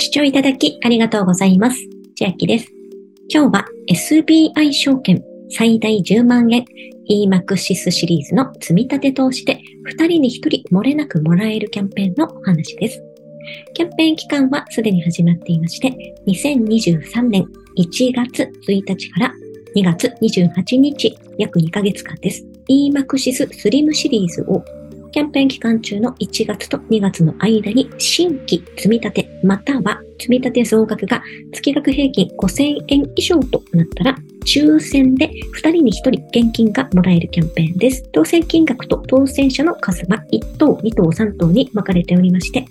視聴いただきありがとうございます。千秋です。今日は SBI 証券最大10万円 EMAXIS シリーズの積み立て投資で2人に1人漏れなくもらえるキャンペーンのお話です。キャンペーン期間はすでに始まっていまして、2023年1月1日から2月28日、約2ヶ月間です。EMAXIS Slim シリーズをキャンペーン期間中の1月と2月の間に新規積み立てまたは積み立て総額が月額平均5000円以上となったら抽選で2人に1人現金がもらえるキャンペーンです。当選金額と当選者の数は1等、2等、3等に分かれておりまして、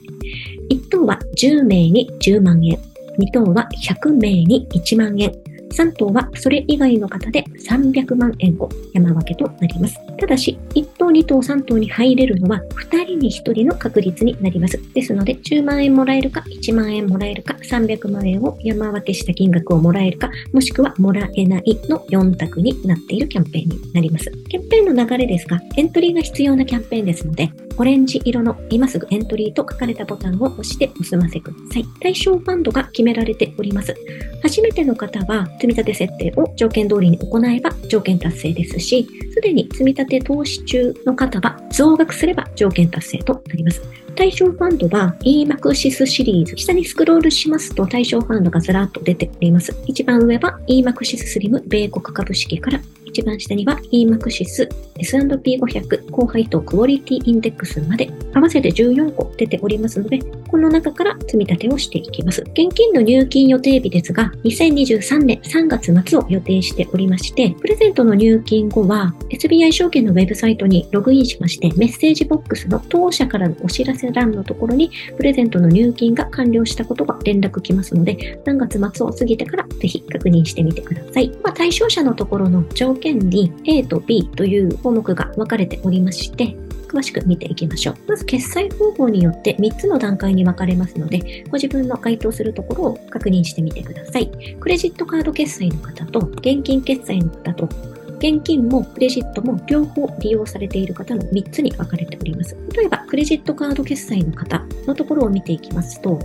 1等は10名に10万円、2等は100名に1万円、3等はそれ以外の方で300万円を山分けとなります。ただし、1等、2等、3等に入れるのは2人に1人の確率になります。ですので、10万円もらえるか、1万円もらえるか、300万円を山分けした金額をもらえるか、もしくはもらえないの4択になっているキャンペーンになります。キャンペーンの流れですが、エントリーが必要なキャンペーンですので、オレンジ色の今すぐエントリーと書かれたボタンを押してお済ませください。対象ファンドが決められております。初めての方は積み立て設定を条件通りに行えば条件達成ですし、すでに積み立て投資中の方は増額すれば条件達成となります。対象ファンドは EMAXIS シリーズ。下にスクロールしますと対象ファンドがずらっと出ております。一番上は EMAXIS Slim 米国株式から一番下には EMAXIS S&P500 高配当クオリティインデックスまで合わせて14個出ておりますので、この中から積み立てをしていきます。現金の入金予定日ですが、2023年3月末を予定しておりまして、プレゼントの入金後は SBI 証券のウェブサイトにログインしまして、メッセージボックスの当社からのお知らせ欄のところに、プレゼントの入金が完了したことが連絡来ますので、3月末を過ぎてからぜひ確認してみてください。まあ、対象者のところの条件に A と B という項目が分かれておりまして、詳しく見ていきましょう。まず、決済方法によって3つの段階に分かれますので、ご自分の該当するところを確認してみてください。クレジットカード決済の方と、現金決済の方と、現金もクレジットも両方利用されている方の3つに分かれております。例えば、クレジットカード決済の方のところを見ていきますと、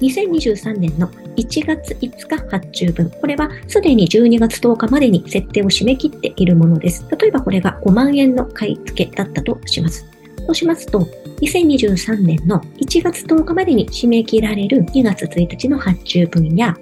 2023年の1月5日発注分。これはすでに12月10日までに設定を締め切っているものです。例えばこれが5万円の買い付けだったとします。そうしますと、2023年の1月10日までに締め切られる2月1日の発注分や、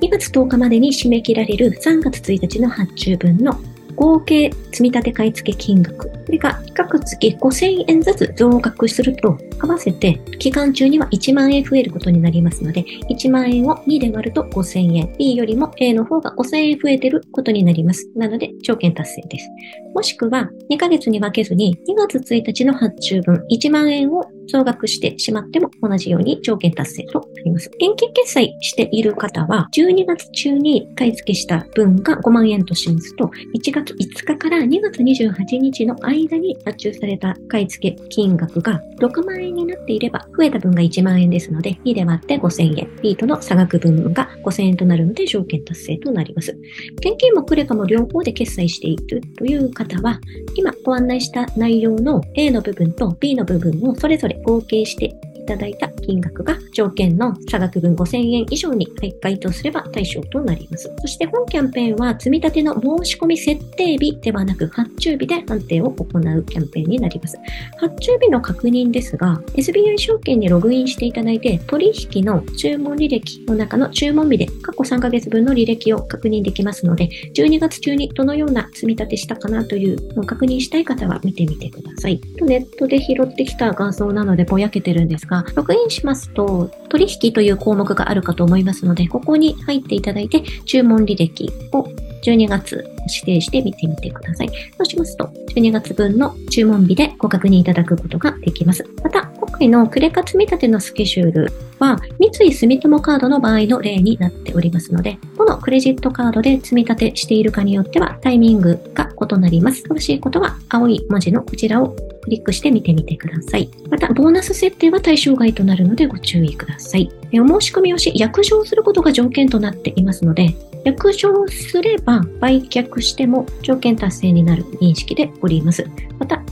2月10日までに締め切られる3月1日の発注分の合計積立買付金額。これが各月5000円ずつ増額すると、合わせて期間中には1万円増えることになりますので、1万円を2で割ると5000円。B よりも A の方が5000円増えてることになります。なので、条件達成です。もしくは、2ヶ月に分けずに、2月1日の発注分1万円を増額してしまっても同じように条件達成となります。現金決済している方は、12月中に買い付けした分が5万円としますと、1月5日から2月28日の間に発注された買い付け金額が6万円になっていれば、増えた分が1万円ですので、2で割って5000円。B との差額分が5000円となるので条件達成となります。現金もクレカも両方で決済しているという方は、今ご案内した内容の A の部分と B の部分をそれぞれ合計していただいた金額が条件の差額分5000円以上に該当すれば対象となります。そして本キャンペーンは積み立ての申し込み設定日ではなく発注日で判定を行うキャンペーンになります。発注日の確認ですが、SBI 証券にログインしていただいて取引の注文履歴の中の注文日で過去3ヶ月分の履歴を確認できますので、12月中にどのような積み立てしたかなというのを確認したい方は見てみてください。ネットで拾ってきた画像なのでぼやけてるんですが、ログインしますと、取引という項目があるかと思いますので、ここに入っていただいて、注文履歴を12月指定して見てみてください。そうしますと、12月分の注文日でご確認いただくことができます。また、今回のクレカ積立のスケジュールは、三井住友カードの場合の例になっておりますので、どのクレジットカードで積み立てしているかによってはタイミングが異なります。詳しいことは青い文字のこちらをクリックして見てみてください。また、ボーナス設定は対象外となるのでご注意ください。お申し込みをし、約定することが条件となっていますので、約定すれば売却しても条件達成になる認識でおります。また、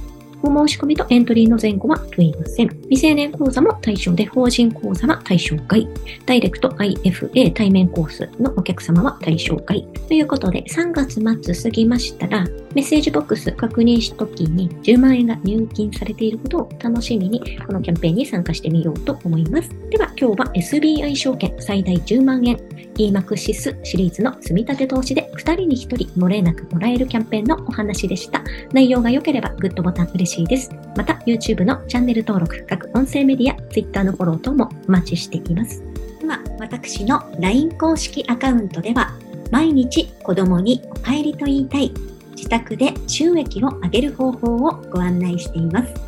お申し込みとエントリーの前後は問いません。未成年講座も対象で、法人講座は対象外。ダイレクト IFA 対面コースのお客様は対象外。ということで、3月末過ぎましたら、メッセージボックス確認した時に10万円が入金されていることを楽しみに、このキャンペーンに参加してみようと思います。では、今日は SBI 証券最大10万円 EMAXIS シリーズの積立投資で2人に1人漏れなくもらえるキャンペーンのお話でした。内容が良ければグッドボタン嬉しいです。また YouTube のチャンネル登録、各音声メディア、Twitter のフォロー等もお待ちしています。では、私の LINE 公式アカウントでは毎日子供にお帰りと言いたい自宅で収益を上げる方法をご案内しています。